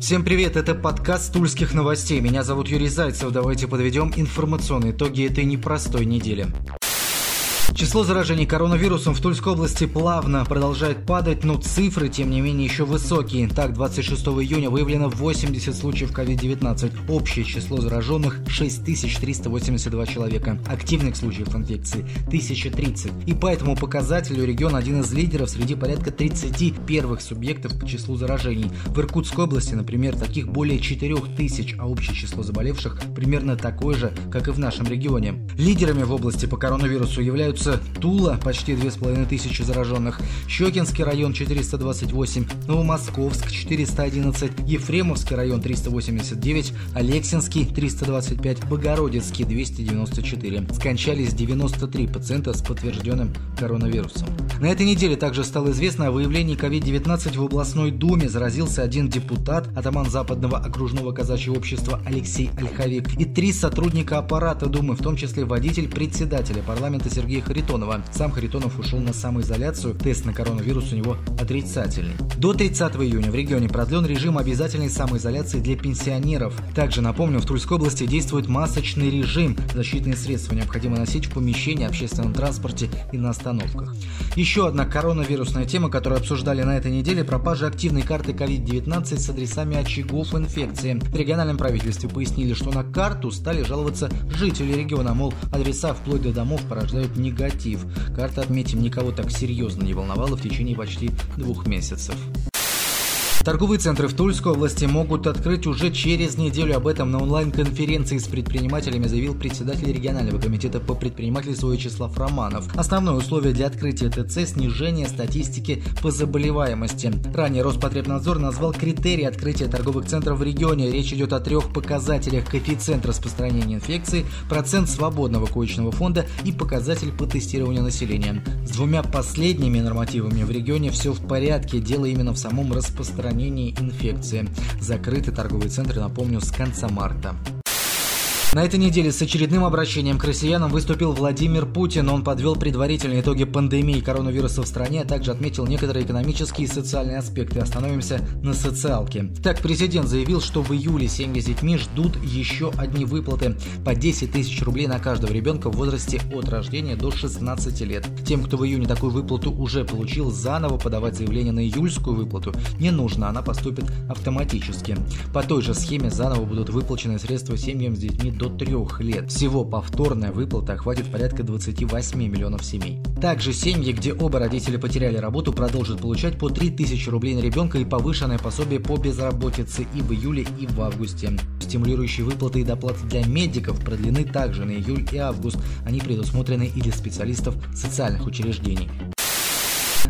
Всем привет, это подкаст Тульских новостей. Меня зовут Юрий Зайцев. Давайте подведем информационные итоги этой непростой недели. Число заражений коронавирусом в Тульской области плавно продолжает падать, но цифры, тем не менее, еще высокие. Так, 26 июня выявлено 80 случаев COVID-19. Общее число зараженных 6382 человека. Активных случаев инфекции 1030. И по этому показателю регион один из лидеров среди порядка 30 первых субъектов по числу заражений. В Иркутской области, например, таких более 4000, а общее число заболевших примерно такое же, как и в нашем регионе. Лидерами в области по коронавирусу являются Ижевцы, Тула, почти 2500 зараженных, Щекинский район 428, Новомосковск 411, Ефремовский район 389, Алексинский 325, Богородицкий 294. Скончались 93 пациента с подтвержденным коронавирусом. На этой неделе также стало известно о выявлении COVID-19 в областной думе. Заразился один депутат, атаман Западного окружного казачьего общества Алексей Ольховик и три сотрудника аппарата Думы, в том числе водитель председателя парламента Сергей Харитонов Харитонова. Сам Харитонов ушел на самоизоляцию, тест на коронавирус у него отрицательный. До 30 июня в регионе продлен режим обязательной самоизоляции для пенсионеров. Также, напомню, в Тульской области действует масочный режим. Защитные средства необходимо носить в помещении, общественном транспорте и на остановках. Еще одна коронавирусная тема, которую обсуждали на этой неделе – пропажа активной карты COVID-19 с адресами очагов инфекции. В региональном правительстве пояснили, что на карту стали жаловаться жители региона, мол, адреса вплоть до домов порождают негатив негатив. Карта, отметим, никого так серьезно не волновала в течение почти двух месяцев. Торговые центры в Тульской области могут открыть уже через неделю. Об этом на онлайн-конференции с предпринимателями заявил председатель регионального комитета по предпринимательству Вячеслав Романов. Основное условие для открытия ТЦ – снижение статистики по заболеваемости. Ранее Роспотребнадзор назвал критерии открытия торговых центров в регионе. Речь идет о трех показателях – коэффициент распространения инфекции, процент свободного коечного фонда и показатель по тестированию населения. С двумя последними нормативами в регионе все в порядке. Дело именно в самом распространении распространении инфекции. Закрыты торговые центры, напомню, с конца марта. На этой неделе с очередным обращением к россиянам выступил Владимир Путин. Он подвел предварительные итоги пандемии коронавируса в стране, а также отметил некоторые экономические и социальные аспекты. Остановимся на социалке. Так, президент заявил, что в июле семьи с детьми ждут еще одни выплаты по 10 тысяч рублей на каждого ребенка в возрасте от рождения до 16 лет. Тем, кто в июне такую выплату уже получил, заново подавать заявление на июльскую выплату не нужно, она поступит автоматически. По той же схеме заново будут выплачены средства семьям с детьми до до трех лет. Всего повторная выплата охватит порядка 28 миллионов семей. Также семьи, где оба родителя потеряли работу, продолжат получать по 3000 рублей на ребенка и повышенное пособие по безработице и в июле, и в августе. Стимулирующие выплаты и доплаты для медиков продлены также на июль и август. Они предусмотрены и для специалистов социальных учреждений.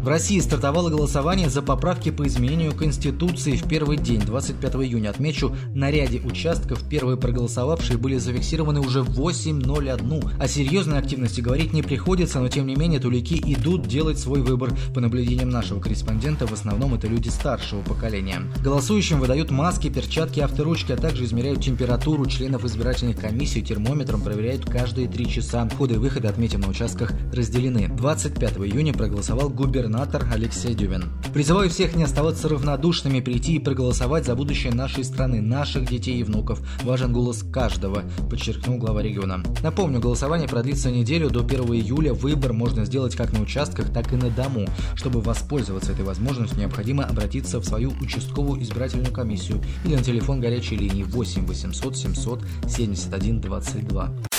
В России стартовало голосование за поправки по изменению Конституции в первый день, 25 июня. Отмечу, на ряде участков первые проголосовавшие были зафиксированы уже в 8.01. О серьезной активности говорить не приходится, но тем не менее тулики идут делать свой выбор. По наблюдениям нашего корреспондента, в основном это люди старшего поколения. Голосующим выдают маски, перчатки, авторучки, а также измеряют температуру членов избирательных комиссий, термометром проверяют каждые три часа. Входы и выходы, отметим, на участках разделены. 25 июня проголосовал губернатор губернатор Алексей Дюбин. Призываю всех не оставаться равнодушными, прийти и проголосовать за будущее нашей страны, наших детей и внуков. Важен голос каждого, подчеркнул глава региона. Напомню, голосование продлится неделю до 1 июля. Выбор можно сделать как на участках, так и на дому. Чтобы воспользоваться этой возможностью, необходимо обратиться в свою участковую избирательную комиссию или на телефон горячей линии 8 800 700 71 22.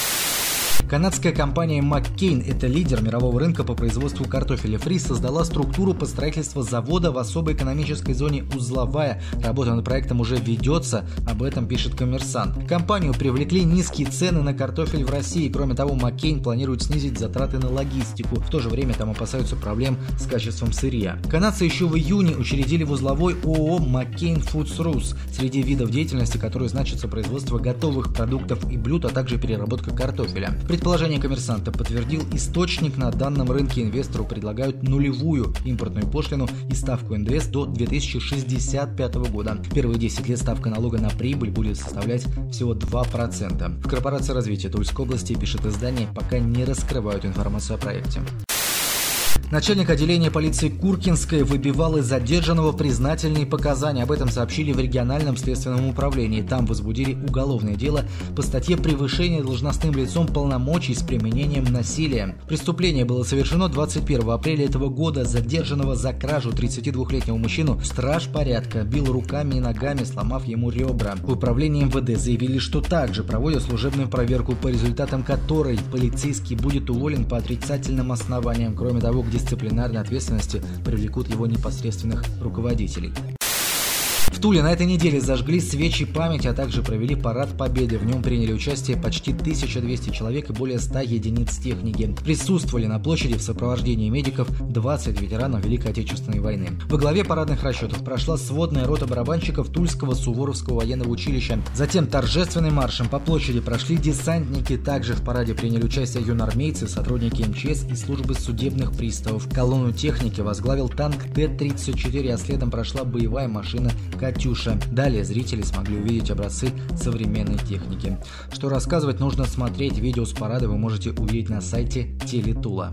Канадская компания McCain, это лидер мирового рынка по производству картофеля фри, создала структуру по строительству завода в особой экономической зоне «Узловая». Работа над проектом уже ведется, об этом пишет коммерсант. Компанию привлекли низкие цены на картофель в России. Кроме того, McCain планирует снизить затраты на логистику. В то же время там опасаются проблем с качеством сырья. Канадцы еще в июне учредили в узловой ООО McCain Foods Rus. Среди видов деятельности, которые значатся производство готовых продуктов и блюд, а также переработка картофеля. Предположение коммерсанта подтвердил источник. На данном рынке инвестору предлагают нулевую импортную пошлину и ставку НДС до 2065 года. Первые 10 лет ставка налога на прибыль будет составлять всего 2%. В корпорации развития Тульской области, пишет издание, пока не раскрывают информацию о проекте. Начальник отделения полиции Куркинской выбивал из задержанного признательные показания. Об этом сообщили в региональном следственном управлении. Там возбудили уголовное дело по статье «Превышение должностным лицом полномочий с применением насилия». Преступление было совершено 21 апреля этого года. Задержанного за кражу 32-летнего мужчину страж порядка бил руками и ногами, сломав ему ребра. В управлении МВД заявили, что также проводят служебную проверку, по результатам которой полицейский будет уволен по отрицательным основаниям. Кроме того, где дисциплинарной ответственности привлекут его непосредственных руководителей. В Туле на этой неделе зажгли свечи памяти, а также провели парад победы. В нем приняли участие почти 1200 человек и более 100 единиц техники. Присутствовали на площади в сопровождении медиков 20 ветеранов Великой Отечественной войны. Во главе парадных расчетов прошла сводная рота барабанщиков Тульского Суворовского военного училища. Затем торжественным маршем по площади прошли десантники. Также в параде приняли участие юнармейцы, сотрудники МЧС и службы судебных приставов. Колонну техники возглавил танк Т-34, а следом прошла боевая машина «Катюша». Далее зрители смогли увидеть образцы современной техники. Что рассказывать, нужно смотреть. Видео с парада вы можете увидеть на сайте Телетула.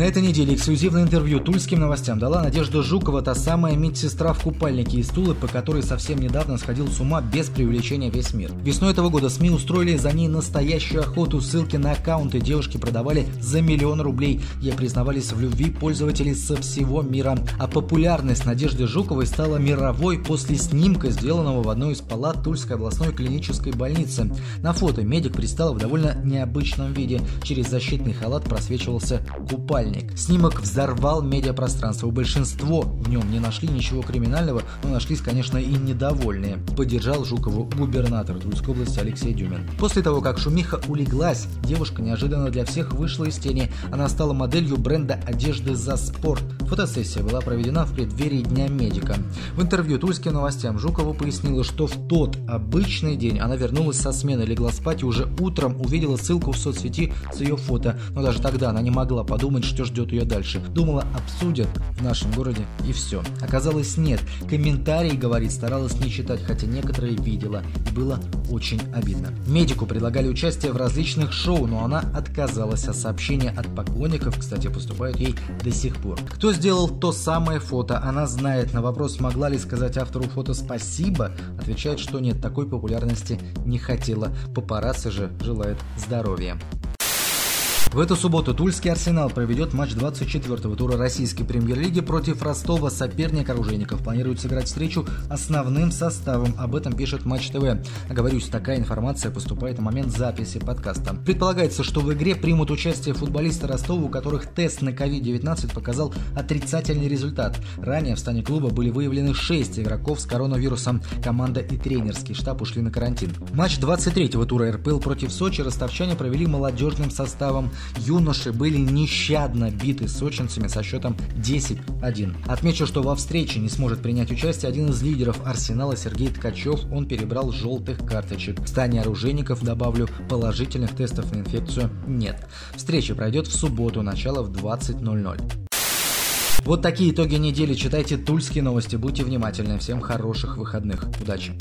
На этой неделе эксклюзивное интервью тульским новостям дала Надежда Жукова, та самая медсестра в купальнике из Тулы, по которой совсем недавно сходил с ума без привлечения весь мир. Весной этого года СМИ устроили за ней настоящую охоту. Ссылки на аккаунты девушки продавали за миллион рублей. Ей признавались в любви пользователи со всего мира. А популярность Надежды Жуковой стала мировой после снимка, сделанного в одной из палат Тульской областной клинической больницы. На фото медик предстал в довольно необычном виде. Через защитный халат просвечивался купальник начальник. Снимок взорвал медиапространство. У большинства в нем не нашли ничего криминального, но нашлись, конечно, и недовольные. Поддержал Жукову губернатор Тульской области Алексей Дюмин. После того, как шумиха улеглась, девушка неожиданно для всех вышла из тени. Она стала моделью бренда одежды «За спорт». Фотосессия была проведена в преддверии Дня медика. В интервью Тульским новостям Жукова пояснила, что в тот обычный день она вернулась со смены, легла спать и уже утром увидела ссылку в соцсети с ее фото. Но даже тогда она не могла подумать, что ждет ее дальше. Думала, обсудят в нашем городе и все. Оказалось, нет. Комментарии, говорит, старалась не читать, хотя некоторые видела. И было очень обидно. Медику предлагали участие в различных шоу, но она отказалась, а сообщения от поклонников, кстати, поступают ей до сих пор. Кто сделал то самое фото, она знает. На вопрос, могла ли сказать автору фото спасибо, отвечает, что нет, такой популярности не хотела. Папарацци же желает здоровья. В эту субботу Тульский Арсенал проведет матч 24-го тура российской премьер-лиги против Ростова. Соперник оружейников планирует сыграть встречу основным составом. Об этом пишет Матч ТВ. Оговорюсь, такая информация поступает на момент записи подкаста. Предполагается, что в игре примут участие футболисты Ростова, у которых тест на COVID-19 показал отрицательный результат. Ранее в стане клуба были выявлены 6 игроков с коронавирусом. Команда и тренерский штаб ушли на карантин. Матч 23-го тура РПЛ против Сочи ростовчане провели молодежным составом юноши были нещадно биты сочинцами со счетом 10-1. Отмечу, что во встрече не сможет принять участие один из лидеров Арсенала Сергей Ткачев. Он перебрал желтых карточек. В стане оружейников, добавлю, положительных тестов на инфекцию нет. Встреча пройдет в субботу, начало в 20.00. Вот такие итоги недели. Читайте тульские новости. Будьте внимательны. Всем хороших выходных. Удачи!